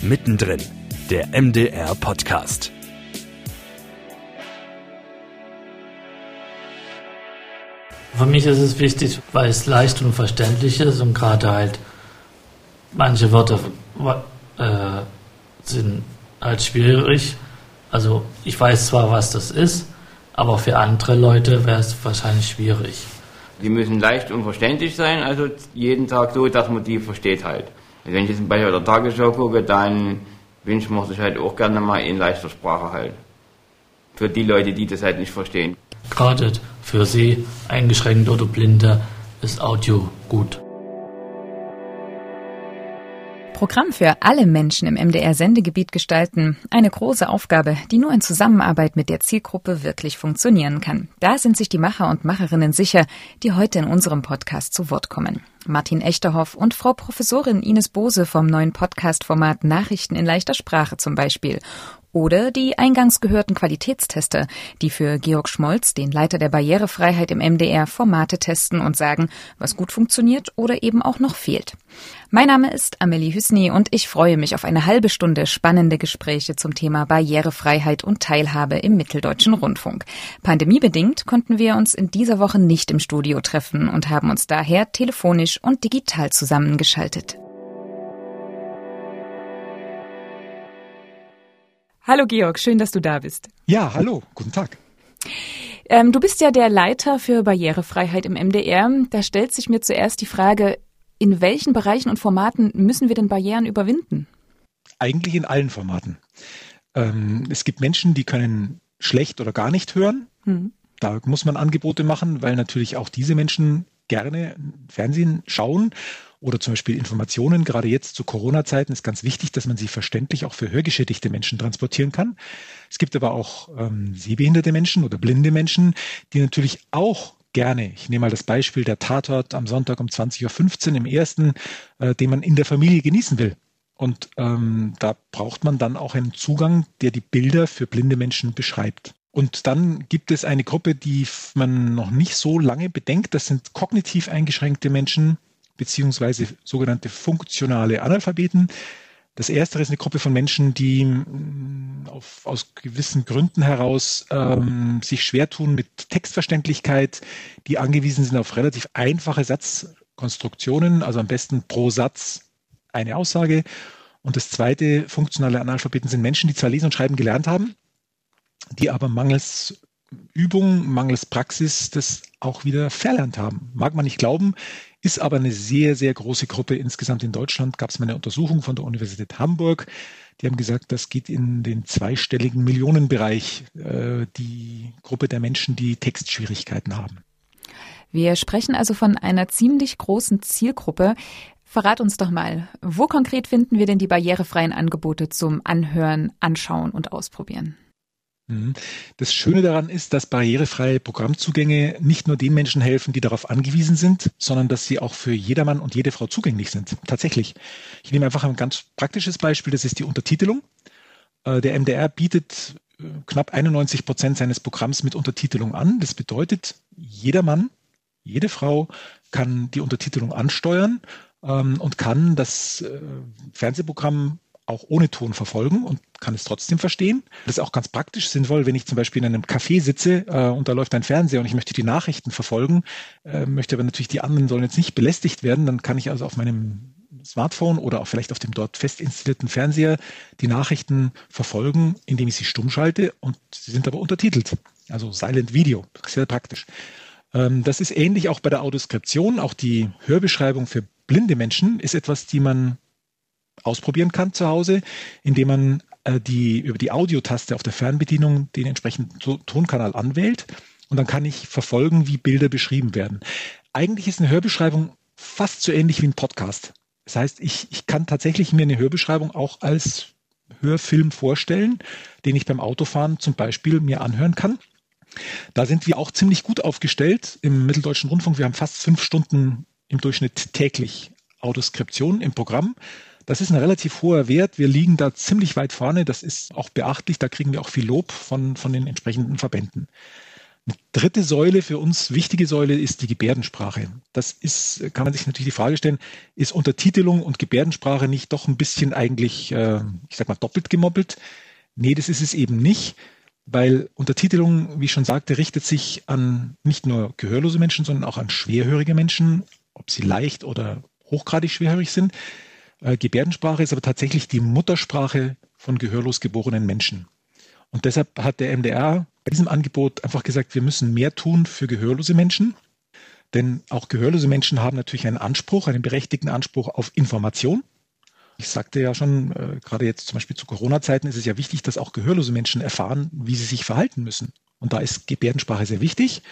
Mittendrin, der MDR Podcast. Für mich ist es wichtig, weil es leicht und verständlich ist und gerade halt manche Wörter äh, sind halt schwierig. Also ich weiß zwar, was das ist, aber für andere Leute wäre es wahrscheinlich schwierig. Die müssen leicht und verständlich sein, also jeden Tag so, dass man die versteht halt. Also wenn ich jetzt bei der Tagesschau gucke, dann wünscht man sich halt auch gerne mal in leichter Sprache halt. Für die Leute, die das halt nicht verstehen. Gerade für Sie, eingeschränkte oder Blinde, ist Audio gut. Programm für alle Menschen im MDR-Sendegebiet gestalten. Eine große Aufgabe, die nur in Zusammenarbeit mit der Zielgruppe wirklich funktionieren kann. Da sind sich die Macher und Macherinnen sicher, die heute in unserem Podcast zu Wort kommen. Martin Echterhoff und Frau Professorin Ines Bose vom neuen Podcast-Format Nachrichten in leichter Sprache zum Beispiel. Oder die eingangs gehörten Qualitätstester, die für Georg Schmolz, den Leiter der Barrierefreiheit im MDR, Formate testen und sagen, was gut funktioniert oder eben auch noch fehlt. Mein Name ist Amelie Hüsny und ich freue mich auf eine halbe Stunde spannende Gespräche zum Thema Barrierefreiheit und Teilhabe im Mitteldeutschen Rundfunk. Pandemiebedingt konnten wir uns in dieser Woche nicht im Studio treffen und haben uns daher telefonisch und digital zusammengeschaltet. Hallo Georg, schön, dass du da bist. Ja, hallo, guten Tag. Ähm, du bist ja der Leiter für Barrierefreiheit im MDR. Da stellt sich mir zuerst die Frage, in welchen Bereichen und Formaten müssen wir denn Barrieren überwinden? Eigentlich in allen Formaten. Ähm, es gibt Menschen, die können schlecht oder gar nicht hören. Hm. Da muss man Angebote machen, weil natürlich auch diese Menschen gerne Fernsehen schauen oder zum Beispiel Informationen. Gerade jetzt zu Corona-Zeiten ist ganz wichtig, dass man sie verständlich auch für hörgeschädigte Menschen transportieren kann. Es gibt aber auch ähm, sehbehinderte Menschen oder blinde Menschen, die natürlich auch gerne, ich nehme mal das Beispiel der Tatort am Sonntag um 20.15 Uhr im ersten, äh, den man in der Familie genießen will. Und ähm, da braucht man dann auch einen Zugang, der die Bilder für blinde Menschen beschreibt. Und dann gibt es eine Gruppe, die man noch nicht so lange bedenkt. Das sind kognitiv eingeschränkte Menschen, beziehungsweise sogenannte funktionale Analphabeten. Das erste ist eine Gruppe von Menschen, die auf, aus gewissen Gründen heraus ähm, sich schwer tun mit Textverständlichkeit, die angewiesen sind auf relativ einfache Satzkonstruktionen, also am besten pro Satz eine Aussage. Und das zweite, funktionale Analphabeten sind Menschen, die zwar lesen und schreiben gelernt haben, die aber mangels Übung, mangels Praxis das auch wieder verlernt haben. Mag man nicht glauben, ist aber eine sehr, sehr große Gruppe. Insgesamt in Deutschland gab es mal eine Untersuchung von der Universität Hamburg. Die haben gesagt, das geht in den zweistelligen Millionenbereich, äh, die Gruppe der Menschen, die Textschwierigkeiten haben. Wir sprechen also von einer ziemlich großen Zielgruppe. Verrat uns doch mal, wo konkret finden wir denn die barrierefreien Angebote zum Anhören, Anschauen und Ausprobieren? Mhm. Das Schöne daran ist, dass barrierefreie Programmzugänge nicht nur den Menschen helfen, die darauf angewiesen sind, sondern dass sie auch für jedermann und jede Frau zugänglich sind. Tatsächlich. Ich nehme einfach ein ganz praktisches Beispiel, das ist die Untertitelung. Äh, der MDR bietet äh, knapp 91 Prozent seines Programms mit Untertitelung an. Das bedeutet, jeder Mann, jede Frau kann die Untertitelung ansteuern ähm, und kann das äh, Fernsehprogramm auch ohne Ton verfolgen und kann es trotzdem verstehen. Das ist auch ganz praktisch sinnvoll, wenn ich zum Beispiel in einem Café sitze äh, und da läuft ein Fernseher und ich möchte die Nachrichten verfolgen, äh, möchte aber natürlich die anderen sollen jetzt nicht belästigt werden, dann kann ich also auf meinem Smartphone oder auch vielleicht auf dem dort fest installierten Fernseher die Nachrichten verfolgen, indem ich sie stumm schalte und sie sind aber untertitelt. Also Silent Video, sehr praktisch. Ähm, das ist ähnlich auch bei der Audioskription. Auch die Hörbeschreibung für blinde Menschen ist etwas, die man ausprobieren kann zu Hause, indem man äh, die über die Audiotaste auf der Fernbedienung den entsprechenden Tonkanal anwählt und dann kann ich verfolgen, wie Bilder beschrieben werden. Eigentlich ist eine Hörbeschreibung fast so ähnlich wie ein Podcast. Das heißt, ich, ich kann tatsächlich mir eine Hörbeschreibung auch als Hörfilm vorstellen, den ich beim Autofahren zum Beispiel mir anhören kann. Da sind wir auch ziemlich gut aufgestellt im Mitteldeutschen Rundfunk. Wir haben fast fünf Stunden im Durchschnitt täglich Autoskription im Programm. Das ist ein relativ hoher Wert. Wir liegen da ziemlich weit vorne. Das ist auch beachtlich. Da kriegen wir auch viel Lob von, von den entsprechenden Verbänden. Eine dritte Säule für uns, wichtige Säule, ist die Gebärdensprache. Das ist, kann man sich natürlich die Frage stellen, ist Untertitelung und Gebärdensprache nicht doch ein bisschen eigentlich, äh, ich sag mal, doppelt gemoppelt? Nee, das ist es eben nicht, weil Untertitelung, wie ich schon sagte, richtet sich an nicht nur gehörlose Menschen, sondern auch an schwerhörige Menschen, ob sie leicht oder hochgradig schwerhörig sind. Äh, Gebärdensprache ist aber tatsächlich die Muttersprache von gehörlos geborenen Menschen. Und deshalb hat der MDR bei diesem Angebot einfach gesagt, wir müssen mehr tun für gehörlose Menschen. Denn auch gehörlose Menschen haben natürlich einen Anspruch, einen berechtigten Anspruch auf Information. Ich sagte ja schon, äh, gerade jetzt zum Beispiel zu Corona-Zeiten ist es ja wichtig, dass auch gehörlose Menschen erfahren, wie sie sich verhalten müssen. Und da ist Gebärdensprache sehr wichtig.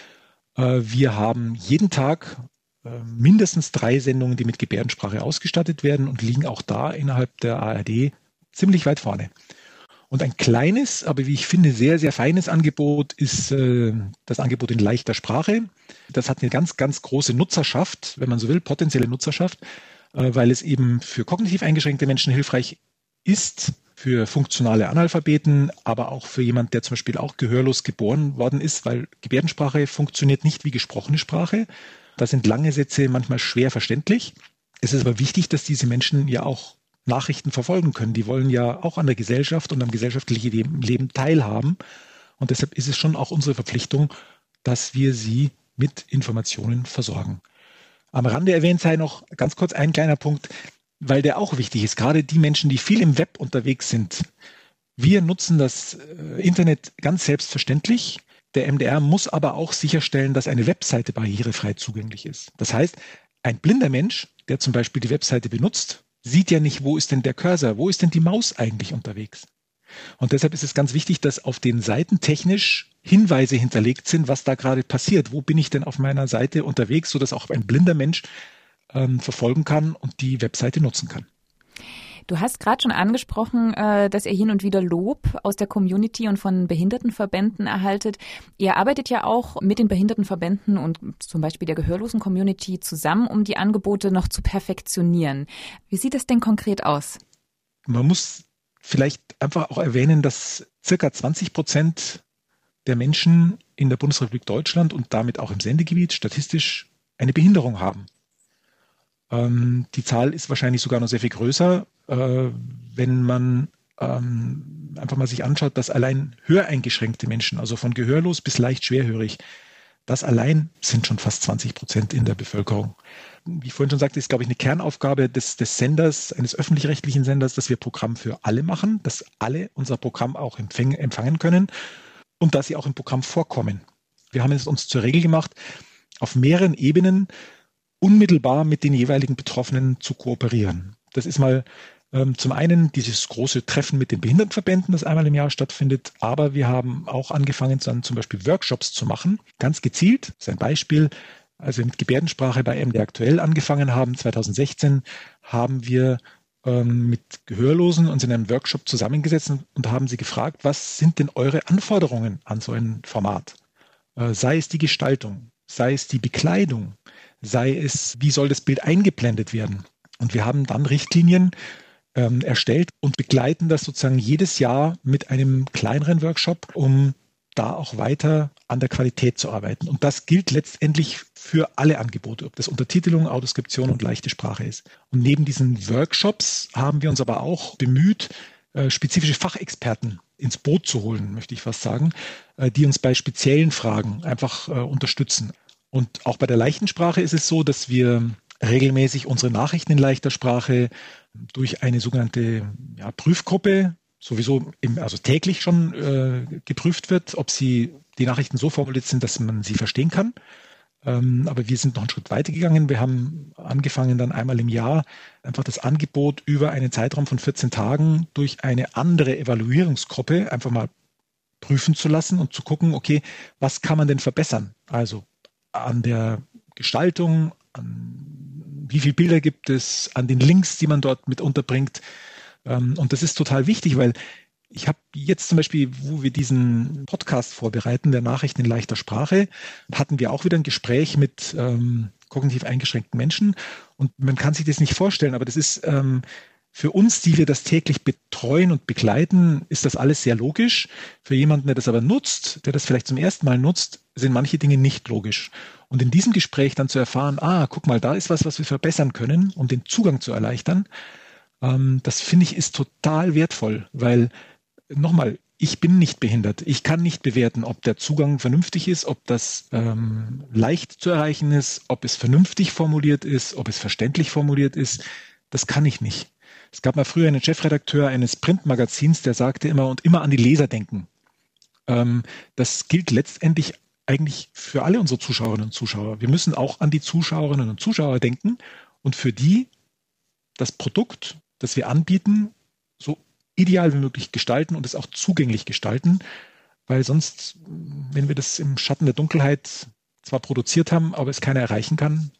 Äh, wir haben jeden Tag mindestens drei Sendungen, die mit Gebärdensprache ausgestattet werden und liegen auch da innerhalb der ARD ziemlich weit vorne. Und ein kleines, aber wie ich finde, sehr, sehr feines Angebot ist äh, das Angebot in leichter Sprache. Das hat eine ganz, ganz große Nutzerschaft, wenn man so will, potenzielle Nutzerschaft, äh, weil es eben für kognitiv eingeschränkte Menschen hilfreich ist, für funktionale Analphabeten, aber auch für jemand, der zum Beispiel auch gehörlos geboren worden ist, weil Gebärdensprache funktioniert nicht wie gesprochene Sprache. Da sind lange Sätze manchmal schwer verständlich. Es ist aber wichtig, dass diese Menschen ja auch Nachrichten verfolgen können. Die wollen ja auch an der Gesellschaft und am gesellschaftlichen Leben teilhaben. Und deshalb ist es schon auch unsere Verpflichtung, dass wir sie mit Informationen versorgen. Am Rande erwähnt sei noch ganz kurz ein kleiner Punkt, weil der auch wichtig ist. Gerade die Menschen, die viel im Web unterwegs sind. Wir nutzen das äh, Internet ganz selbstverständlich. Der MDR muss aber auch sicherstellen, dass eine Webseite barrierefrei zugänglich ist. Das heißt, ein blinder Mensch, der zum Beispiel die Webseite benutzt, sieht ja nicht, wo ist denn der Cursor, wo ist denn die Maus eigentlich unterwegs. Und deshalb ist es ganz wichtig, dass auf den Seiten technisch Hinweise hinterlegt sind, was da gerade passiert. Wo bin ich denn auf meiner Seite unterwegs, sodass auch ein blinder Mensch ähm, verfolgen kann und die Webseite nutzen kann. Du hast gerade schon angesprochen, äh, dass ihr hin und wieder Lob aus der Community und von Behindertenverbänden erhaltet. Ihr arbeitet ja auch mit den Behindertenverbänden und zum Beispiel der gehörlosen Community zusammen, um die Angebote noch zu perfektionieren. Wie sieht das denn konkret aus? Man muss vielleicht einfach auch erwähnen, dass circa 20 Prozent der Menschen in der Bundesrepublik Deutschland und damit auch im Sendegebiet statistisch eine Behinderung haben. Ähm, die Zahl ist wahrscheinlich sogar noch sehr viel größer, wenn man ähm, einfach mal sich anschaut, dass allein höreingeschränkte Menschen, also von gehörlos bis leicht schwerhörig, das allein sind schon fast 20 Prozent in der Bevölkerung. Wie ich vorhin schon sagte, ist, glaube ich, eine Kernaufgabe des, des Senders, eines öffentlich-rechtlichen Senders, dass wir Programm für alle machen, dass alle unser Programm auch empfäng, empfangen können und dass sie auch im Programm vorkommen. Wir haben es uns zur Regel gemacht, auf mehreren Ebenen unmittelbar mit den jeweiligen Betroffenen zu kooperieren. Das ist mal zum einen dieses große Treffen mit den Behindertenverbänden, das einmal im Jahr stattfindet, aber wir haben auch angefangen, dann zum Beispiel Workshops zu machen, ganz gezielt. Das ist ein Beispiel. Als wir mit Gebärdensprache bei MD aktuell angefangen haben, 2016, haben wir ähm, mit Gehörlosen uns in einem Workshop zusammengesetzt und haben sie gefragt, was sind denn eure Anforderungen an so ein Format? Äh, sei es die Gestaltung, sei es die Bekleidung, sei es, wie soll das Bild eingeblendet werden? Und wir haben dann Richtlinien ähm, erstellt und begleiten das sozusagen jedes Jahr mit einem kleineren Workshop, um da auch weiter an der Qualität zu arbeiten. Und das gilt letztendlich für alle Angebote, ob das Untertitelung, Autoskription und leichte Sprache ist. Und neben diesen Workshops haben wir uns aber auch bemüht, äh, spezifische Fachexperten ins Boot zu holen, möchte ich fast sagen, äh, die uns bei speziellen Fragen einfach äh, unterstützen. Und auch bei der leichten Sprache ist es so, dass wir regelmäßig unsere Nachrichten in leichter Sprache durch eine sogenannte ja, Prüfgruppe sowieso im, also täglich schon äh, geprüft wird, ob sie die Nachrichten so formuliert sind, dass man sie verstehen kann. Ähm, aber wir sind noch einen Schritt weiter gegangen. Wir haben angefangen, dann einmal im Jahr einfach das Angebot über einen Zeitraum von 14 Tagen durch eine andere Evaluierungsgruppe einfach mal prüfen zu lassen und zu gucken, okay, was kann man denn verbessern? Also an der Gestaltung, an wie viele Bilder gibt es, an den Links, die man dort mit unterbringt. Ähm, und das ist total wichtig, weil ich habe jetzt zum Beispiel, wo wir diesen Podcast vorbereiten, der Nachrichten in leichter Sprache, hatten wir auch wieder ein Gespräch mit ähm, kognitiv eingeschränkten Menschen. Und man kann sich das nicht vorstellen, aber das ist ähm, Für uns, die wir das täglich betreuen und begleiten, ist das alles sehr logisch. Für jemanden, der das aber nutzt, der das vielleicht zum ersten Mal nutzt, sind manche Dinge nicht logisch. Und in diesem Gespräch dann zu erfahren, ah, guck mal, da ist was, was wir verbessern können, um den Zugang zu erleichtern, ähm, das finde ich ist total wertvoll, weil nochmal, ich bin nicht behindert. Ich kann nicht bewerten, ob der Zugang vernünftig ist, ob das ähm, leicht zu erreichen ist, ob es vernünftig formuliert ist, ob es verständlich formuliert ist. Das kann ich nicht. Es gab mal früher einen Chefredakteur eines Printmagazins, der sagte immer und immer an die Leser denken. Ähm, das gilt letztendlich eigentlich für alle unsere Zuschauerinnen und Zuschauer. Wir müssen auch an die Zuschauerinnen und Zuschauer denken und für die das Produkt, das wir anbieten, so ideal wie möglich gestalten und es auch zugänglich gestalten, weil sonst, wenn wir das im Schatten der Dunkelheit zwar produziert haben, aber es keiner erreichen kann,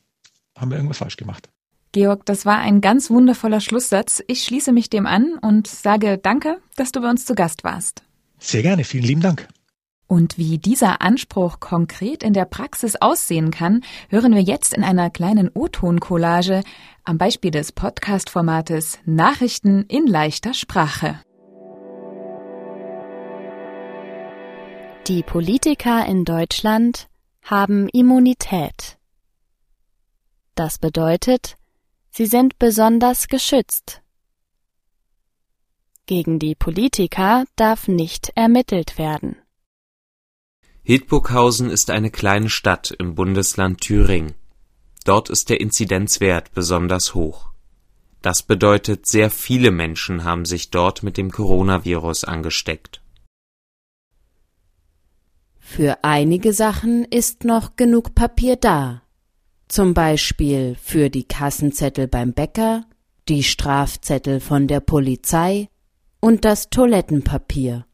haben wir irgendwas falsch gemacht. Georg, das war ein ganz wundervoller Schlusssatz. Ich schließe mich dem an und sage danke, dass du bei uns zu Gast warst. Sehr gerne, vielen lieben Dank. Und wie dieser Anspruch konkret in der Praxis aussehen kann, hören wir jetzt in einer kleinen O-Ton-Collage am Beispiel des Podcast-Formates Nachrichten in leichter Sprache. Die Politiker in Deutschland haben Immunität. Das bedeutet, sie sind besonders geschützt. Gegen die Politiker darf nicht ermittelt werden. Hildburghausen ist eine kleine Stadt im Bundesland Thüringen. Dort ist der Inzidenzwert besonders hoch. Das bedeutet, sehr viele Menschen haben sich dort mit dem Coronavirus angesteckt. Für einige Sachen ist noch genug Papier da. Zum Beispiel für die Kassenzettel beim Bäcker, die Strafzettel von der Polizei und das Toilettenpapier.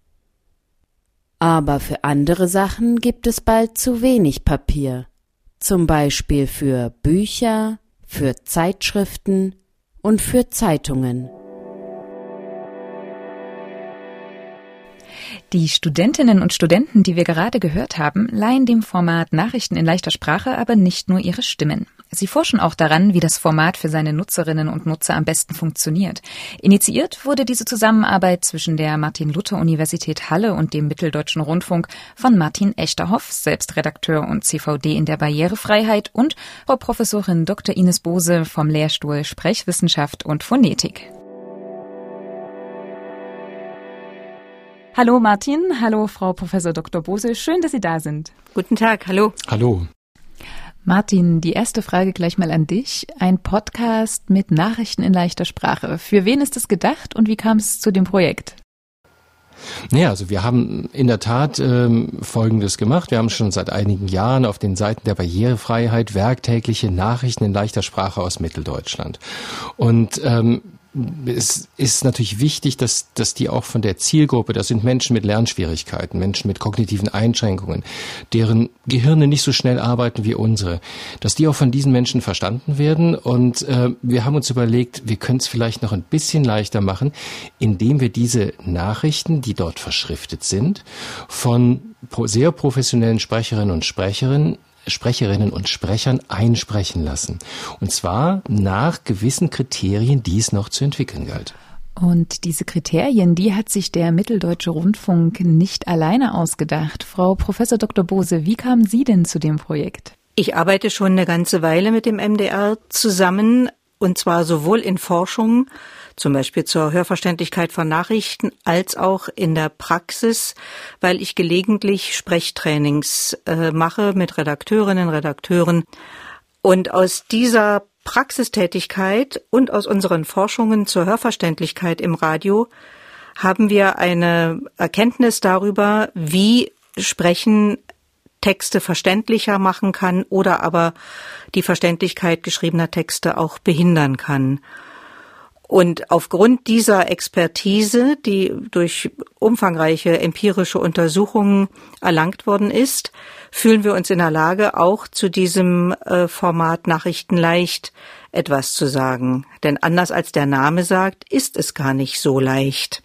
Aber für andere Sachen gibt es bald zu wenig Papier, zum Beispiel für Bücher, für Zeitschriften und für Zeitungen. Die Studentinnen und Studenten, die wir gerade gehört haben, leihen dem Format Nachrichten in leichter Sprache aber nicht nur ihre Stimmen. Sie forschen auch daran, wie das Format für seine Nutzerinnen und Nutzer am besten funktioniert. Initiiert wurde diese Zusammenarbeit zwischen der Martin-Luther-Universität Halle und dem Mitteldeutschen Rundfunk von Martin Echterhoff, selbst Redakteur und CVD in der Barrierefreiheit und Frau Professorin Dr. Ines Bose vom Lehrstuhl Sprechwissenschaft und Phonetik. Hallo Martin, hallo Frau Professor Dr. Bose, schön, dass Sie da sind. Guten Tag, hallo. Hallo. Martin, die erste Frage gleich mal an dich. Ein Podcast mit Nachrichten in leichter Sprache. Für wen ist es gedacht und wie kam es zu dem Projekt? Naja, also wir haben in der Tat ähm, Folgendes gemacht. Wir haben schon seit einigen Jahren auf den Seiten der Barrierefreiheit werktägliche Nachrichten in leichter Sprache aus Mitteldeutschland. Und ähm, es ist natürlich wichtig, dass, dass die auch von der Zielgruppe, das sind Menschen mit Lernschwierigkeiten, Menschen mit kognitiven Einschränkungen, deren Gehirne nicht so schnell arbeiten wie unsere, dass die auch von diesen Menschen verstanden werden. Und äh, wir haben uns überlegt, wir können es vielleicht noch ein bisschen leichter machen, indem wir diese Nachrichten, die dort verschriftet sind, von sehr professionellen Sprecherinnen und Sprecherinnen Sprecherinnen und Sprechern einsprechen lassen. Und zwar nach gewissen Kriterien, die es noch zu entwickeln galt. Und diese Kriterien, die hat sich der Mitteldeutsche Rundfunk nicht alleine ausgedacht. Frau Professor Dr. Bose, wie kamen Sie denn zu dem Projekt? Ich arbeite schon eine ganze Weile mit dem MDR zusammen, und zwar sowohl in Forschung zum Beispiel zur Hörverständlichkeit von Nachrichten, als auch in der Praxis, weil ich gelegentlich Sprechtrainings äh, mache mit Redakteurinnen, Redakteuren. Und aus dieser Praxistätigkeit und aus unseren Forschungen zur Hörverständlichkeit im Radio haben wir eine Erkenntnis darüber, wie Sprechen Texte verständlicher machen kann oder aber die Verständlichkeit geschriebener Texte auch behindern kann. Und aufgrund dieser Expertise, die durch umfangreiche empirische Untersuchungen erlangt worden ist, fühlen wir uns in der Lage, auch zu diesem äh, Format Nachrichten leicht etwas zu sagen. Denn anders als der Name sagt, ist es gar nicht so leicht,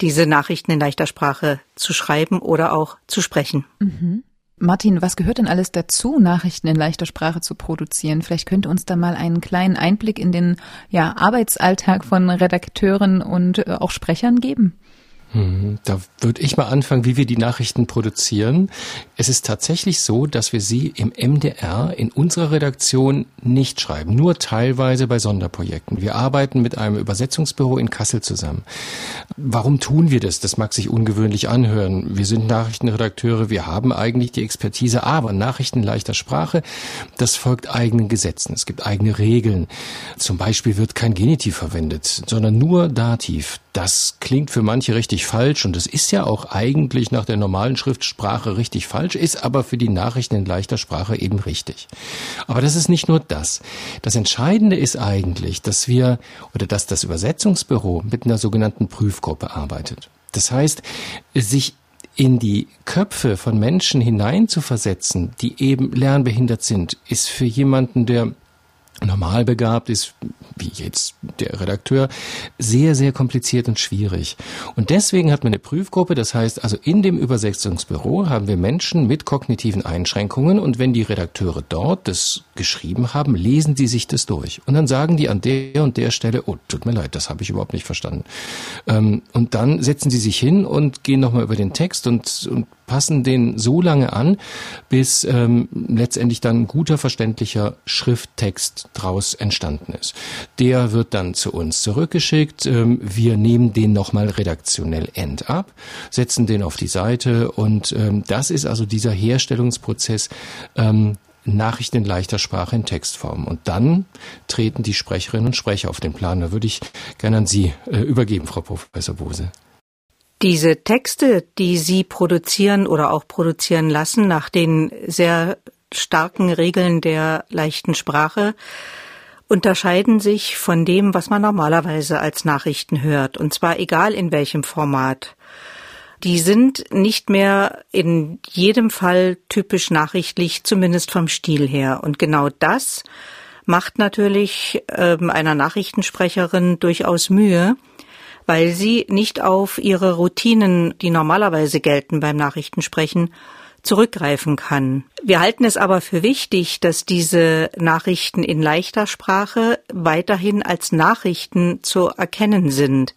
diese Nachrichten in leichter Sprache zu schreiben oder auch zu sprechen. Mhm. Martin, was gehört denn alles dazu, Nachrichten in leichter Sprache zu produzieren? Vielleicht könnte uns da mal einen kleinen Einblick in den ja, Arbeitsalltag von Redakteuren und äh, auch Sprechern geben. Mhm. Da würde ich mal anfangen, wie wir die Nachrichten produzieren. Es ist tatsächlich so, dass wir sie im MDR in unserer Redaktion nicht schreiben, nur teilweise bei Sonderprojekten. Wir arbeiten mit einem Übersetzungsbüro in Kassel zusammen. Warum tun wir das? Das mag sich ungewöhnlich anhören. Wir sind Nachrichtenredakteure, wir haben eigentlich die Expertise, aber Nachrichten leichter Sprache, das folgt eigenen Gesetzen. Es gibt eigene Regeln. Zum Beispiel wird kein Genitiv verwendet, sondern nur Dativ. Das klingt für manche richtig falsch und es ist ja auch eigentlich nach der normalen Schriftsprache richtig falsch, ist aber für die Nachrichten in leichter Sprache eben richtig. Aber das ist nicht nur das. Das Entscheidende ist eigentlich, dass wir oder dass das Übersetzungsbüro mit einer sogenannten Prüfgruppe arbeitet. Das heißt, sich in die Köpfe von Menschen hineinzuversetzen, die eben lernbehindert sind, ist für jemanden, der normal begabt ist, wie jetzt der Redakteur, sehr, sehr kompliziert und schwierig. Und deswegen hat man eine Prüfgruppe, das heißt also in dem Übersetzungsbüro haben wir Menschen mit kognitiven Einschränkungen und wenn die Redakteure dort das geschrieben haben, lesen sie sich das durch. Und dann sagen die an der und der Stelle, oh, tut mir leid, das habe ich überhaupt nicht verstanden. Ähm, und dann setzen sie sich hin und gehen nochmal über den Text und, und passen den so lange an, bis ähm, letztendlich dann ein guter, verständlicher Schrifttext draus entstanden ist. Der wird dann zu uns zurückgeschickt. Ähm, wir nehmen den nochmal redaktionell end ab, setzen den auf die Seite und ähm, das ist also dieser Herstellungsprozess, ähm, Nachrichten in leichter Sprache in Textform. Und dann treten die Sprecherinnen und Sprecher auf den Plan. Da würde ich gerne an Sie äh, übergeben, Frau Professor Bose. Diese Texte, die Sie produzieren oder auch produzieren lassen nach den sehr starken Regeln der leichten Sprache, unterscheiden sich von dem, was man normalerweise als Nachrichten hört, und zwar egal in welchem Format. Die sind nicht mehr in jedem Fall typisch nachrichtlich, zumindest vom Stil her. Und genau das macht natürlich äh, einer Nachrichtensprecherin durchaus Mühe, weil sie nicht auf ihre Routinen, die normalerweise gelten beim Nachrichtensprechen, zurückgreifen kann. Wir halten es aber für wichtig, dass diese Nachrichten in leichter Sprache weiterhin als Nachrichten zu erkennen sind.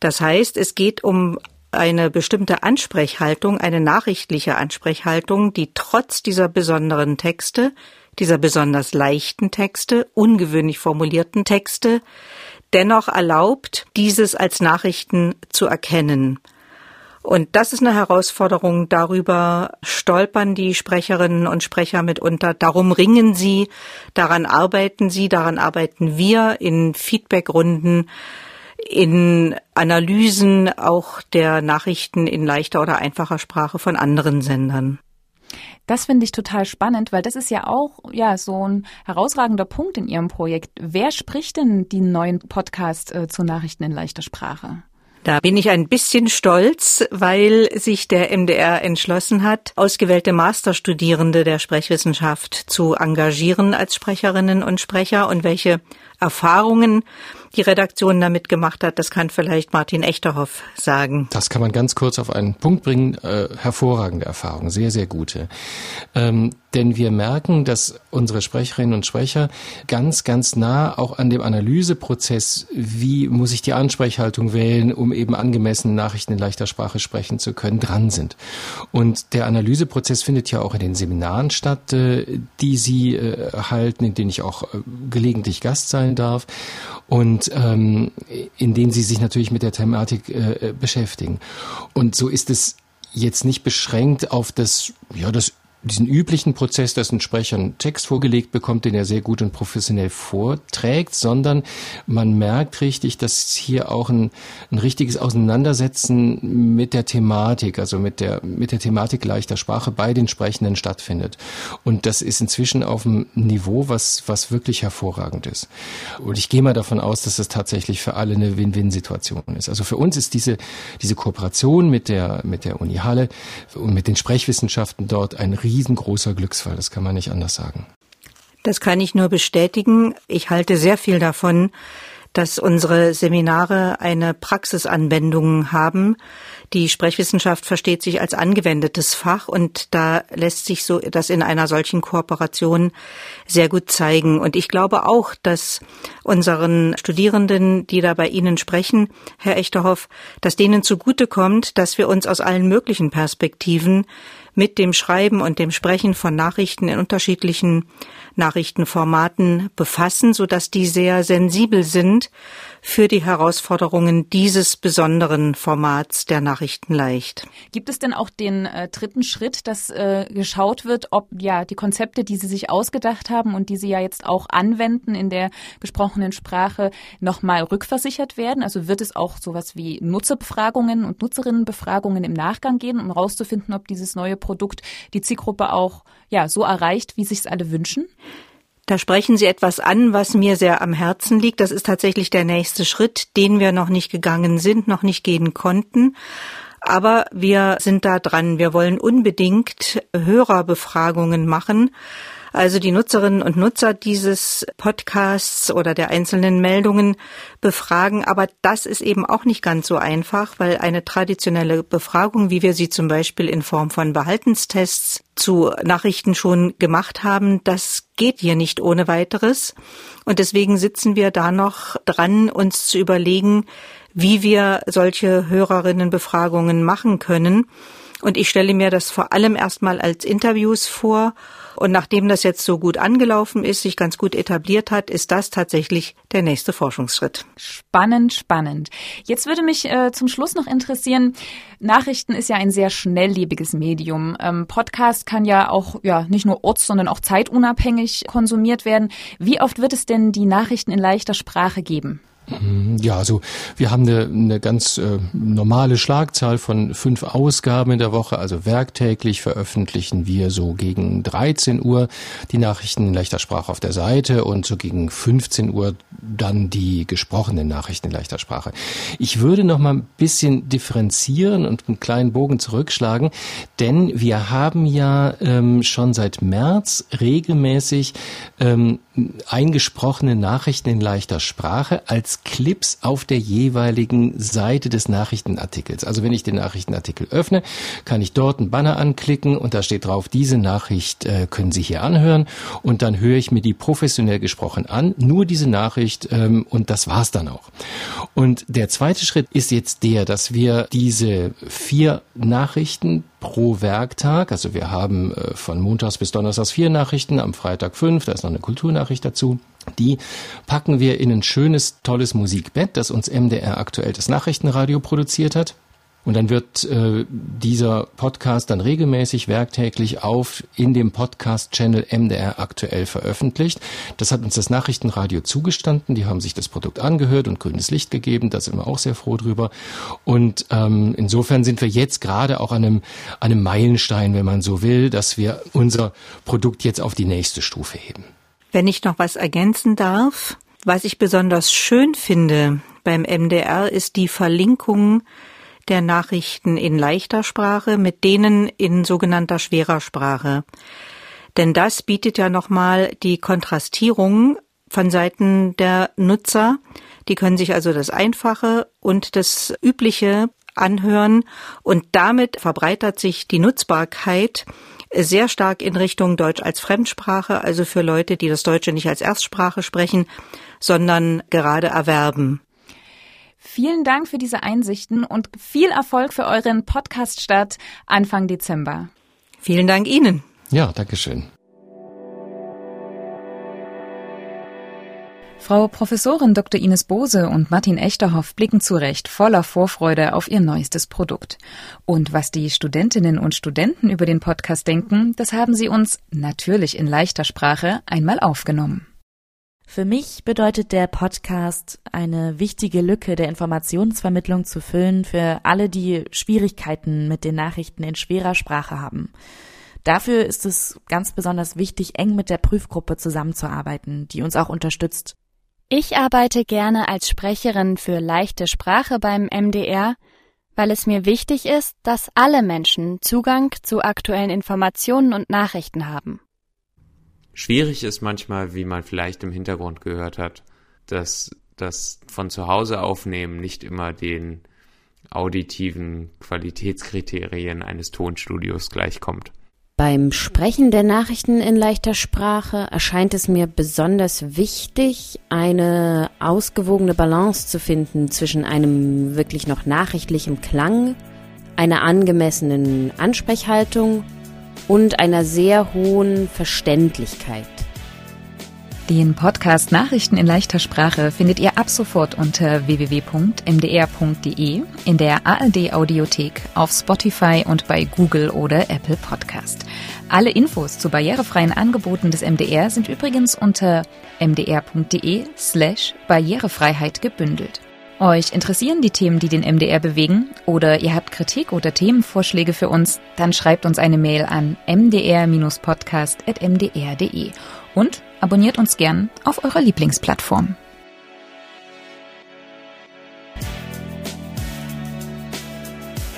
Das heißt, es geht um eine bestimmte Ansprechhaltung, eine nachrichtliche Ansprechhaltung, die trotz dieser besonderen Texte, dieser besonders leichten Texte, ungewöhnlich formulierten Texte, dennoch erlaubt, dieses als Nachrichten zu erkennen. Und das ist eine Herausforderung. Darüber stolpern die Sprecherinnen und Sprecher mitunter. Darum ringen sie, daran arbeiten sie, daran arbeiten wir in Feedbackrunden, in Analysen auch der Nachrichten in leichter oder einfacher Sprache von anderen Sendern. Das finde ich total spannend, weil das ist ja auch ja so ein herausragender Punkt in Ihrem Projekt. Wer spricht denn die neuen Podcasts äh, zu Nachrichten in leichter Sprache? Da bin ich ein bisschen stolz, weil sich der MDR entschlossen hat, ausgewählte Masterstudierende der Sprechwissenschaft zu engagieren als Sprecherinnen und Sprecher und welche Erfahrungen die Redaktion damit gemacht hat, das kann vielleicht Martin Echterhoff sagen. Das kann man ganz kurz auf einen Punkt bringen. Äh, hervorragende Erfahrung, sehr, sehr gute. Ähm, denn wir merken, dass unsere Sprecherinnen und Sprecher ganz, ganz nah auch an dem Analyseprozess, wie muss ich die Ansprechhaltung wählen, um eben angemessen Nachrichten in leichter Sprache sprechen zu können, dran sind. Und der Analyseprozess findet ja auch in den Seminaren statt, äh, die Sie äh, halten, in denen ich auch äh, gelegentlich Gast sein darf und ähm, in denen sie sich natürlich mit der Thematik äh, beschäftigen. Und so ist es jetzt nicht beschränkt auf das, ja, das diesen üblichen Prozess, dass ein Sprecher einen Text vorgelegt bekommt, den er sehr gut und professionell vorträgt, sondern man merkt richtig, dass hier auch ein, ein richtiges Auseinandersetzen mit der Thematik, also mit der, mit der Thematik leichter Sprache bei den Sprechenden stattfindet. Und das ist inzwischen auf einem Niveau, was, was wirklich hervorragend ist. Und ich gehe mal davon aus, dass das tatsächlich für alle eine Win-Win-Situation ist. Also für uns ist diese, diese Kooperation mit der, mit der Uni Halle und mit den Sprechwissenschaften dort ein riesengroßer Glücksfall, das kann man nicht anders sagen. Das kann ich nur bestätigen. Ich halte sehr viel davon, dass unsere Seminare eine Praxisanwendung haben. Die Sprechwissenschaft versteht sich als angewendetes Fach und da lässt sich so das in einer solchen Kooperation sehr gut zeigen. Und ich glaube auch, dass unseren Studierenden, die da bei Ihnen sprechen, Herr Echterhoff, dass denen zugutekommt, dass wir uns aus allen möglichen Perspektiven mit dem Schreiben und dem Sprechen von Nachrichten in unterschiedlichen Nachrichtenformaten befassen, so dass die sehr sensibel sind für die Herausforderungen dieses besonderen Formats der Nachrichten leicht. Gibt es denn auch den äh, dritten Schritt, dass äh, geschaut wird, ob ja die Konzepte, die Sie sich ausgedacht haben und die Sie ja jetzt auch anwenden in der gesprochenen Sprache, nochmal rückversichert werden? Also wird es auch sowas wie Nutzerbefragungen und Nutzerinnenbefragungen im Nachgang gehen, um herauszufinden, ob dieses neue Produkt die Zielgruppe auch ja so erreicht, wie sich es alle wünschen? Da sprechen Sie etwas an, was mir sehr am Herzen liegt. Das ist tatsächlich der nächste Schritt, den wir noch nicht gegangen sind, noch nicht gehen konnten. Aber wir sind da dran. Wir wollen unbedingt Hörerbefragungen machen also die Nutzerinnen und Nutzer dieses Podcasts oder der einzelnen Meldungen befragen. Aber das ist eben auch nicht ganz so einfach, weil eine traditionelle Befragung, wie wir sie zum Beispiel in Form von Behaltenstests zu Nachrichten schon gemacht haben, das geht hier nicht ohne weiteres. Und deswegen sitzen wir da noch dran, uns zu überlegen, wie wir solche Hörerinnenbefragungen machen können. Und ich stelle mir das vor allem erstmal als Interviews vor und nachdem das jetzt so gut angelaufen ist, sich ganz gut etabliert hat, ist das tatsächlich der nächste Forschungsschritt. Spannend, spannend. Jetzt würde mich äh, zum Schluss noch interessieren, Nachrichten ist ja ein sehr schnelllebiges Medium. Ähm, Podcast kann ja auch ja nicht nur orts, sondern auch zeitunabhängig konsumiert werden. Wie oft wird es denn die Nachrichten in leichter Sprache geben? Mhm. Ja, also wir haben eine, eine ganz äh, normale Schlagzahl von fünf Ausgaben in der Woche. Also werktäglich veröffentlichen wir so gegen 13 Uhr die Nachrichten in leichter Sprache auf der Seite und so gegen 15 Uhr dann die gesprochenen Nachrichten in leichter Sprache. Ich würde noch mal ein bisschen differenzieren und einen kleinen Bogen zurückschlagen, denn wir haben ja ähm, schon seit März regelmäßig ähm, eingesprochene Nachrichten in leichter Sprache als Clips auf der jeweiligen Seite des Nachrichtenartikels. Also wenn ich den Nachrichtenartikel öffne, kann ich dort einen Banner anklicken und da steht drauf, diese Nachricht äh, können Sie hier anhören und dann höre ich mir die professionell gesprochen an, nur diese Nachricht ähm, und das war's dann auch. Und der zweite Schritt ist jetzt der, dass wir diese vier Nachrichten pro Werktag. Also wir haben äh, von Montags bis Donnerstags vier Nachrichten, am Freitag fünf, da ist noch eine Kulturnachricht dazu. Die packen wir in ein schönes, tolles Musikbett, das uns MDR aktuell das Nachrichtenradio produziert hat. Und dann wird äh, dieser Podcast dann regelmäßig werktäglich auf in dem Podcast-Channel MDR aktuell veröffentlicht. Das hat uns das Nachrichtenradio zugestanden. Die haben sich das Produkt angehört und grünes Licht gegeben. Da sind wir auch sehr froh drüber. Und ähm, insofern sind wir jetzt gerade auch an einem, an einem Meilenstein, wenn man so will, dass wir unser Produkt jetzt auf die nächste Stufe heben. Wenn ich noch was ergänzen darf, was ich besonders schön finde beim MDR ist die Verlinkung der Nachrichten in leichter Sprache mit denen in sogenannter schwerer Sprache. Denn das bietet ja nochmal die Kontrastierung von Seiten der Nutzer. Die können sich also das Einfache und das Übliche anhören und damit verbreitert sich die Nutzbarkeit sehr stark in Richtung Deutsch als Fremdsprache, also für Leute, die das Deutsche nicht als Erstsprache sprechen, sondern gerade erwerben. Vielen Dank für diese Einsichten und viel Erfolg für euren Podcast-Start Anfang Dezember. Vielen Dank Ihnen. Ja, Dankeschön. Frau Professorin Dr. Ines Bose und Martin Echterhoff blicken zu Recht voller Vorfreude auf ihr neuestes Produkt. Und was die Studentinnen und Studenten über den Podcast denken, das haben sie uns natürlich in leichter Sprache einmal aufgenommen. Für mich bedeutet der Podcast eine wichtige Lücke der Informationsvermittlung zu füllen für alle, die Schwierigkeiten mit den Nachrichten in schwerer Sprache haben. Dafür ist es ganz besonders wichtig, eng mit der Prüfgruppe zusammenzuarbeiten, die uns auch unterstützt. Ich arbeite gerne als Sprecherin für leichte Sprache beim MDR, weil es mir wichtig ist, dass alle Menschen Zugang zu aktuellen Informationen und Nachrichten haben. Schwierig ist manchmal, wie man vielleicht im Hintergrund gehört hat, dass das von zu Hause aufnehmen nicht immer den auditiven Qualitätskriterien eines Tonstudios gleichkommt. Beim Sprechen der Nachrichten in leichter Sprache erscheint es mir besonders wichtig, eine ausgewogene Balance zu finden zwischen einem wirklich noch nachrichtlichen Klang, einer angemessenen Ansprechhaltung und einer sehr hohen Verständlichkeit. Den Podcast Nachrichten in leichter Sprache findet ihr ab sofort unter www.mdr.de, in der ARD Audiothek, auf Spotify und bei Google oder Apple Podcast. Alle Infos zu barrierefreien Angeboten des MDR sind übrigens unter mdr.de slash Barrierefreiheit gebündelt. Euch interessieren die Themen, die den MDR bewegen, oder ihr habt Kritik oder Themenvorschläge für uns, dann schreibt uns eine Mail an mdr-podcast.mdr.de und abonniert uns gern auf eurer Lieblingsplattform.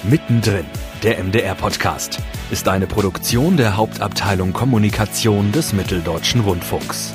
Mittendrin, der MDR-Podcast, ist eine Produktion der Hauptabteilung Kommunikation des Mitteldeutschen Rundfunks.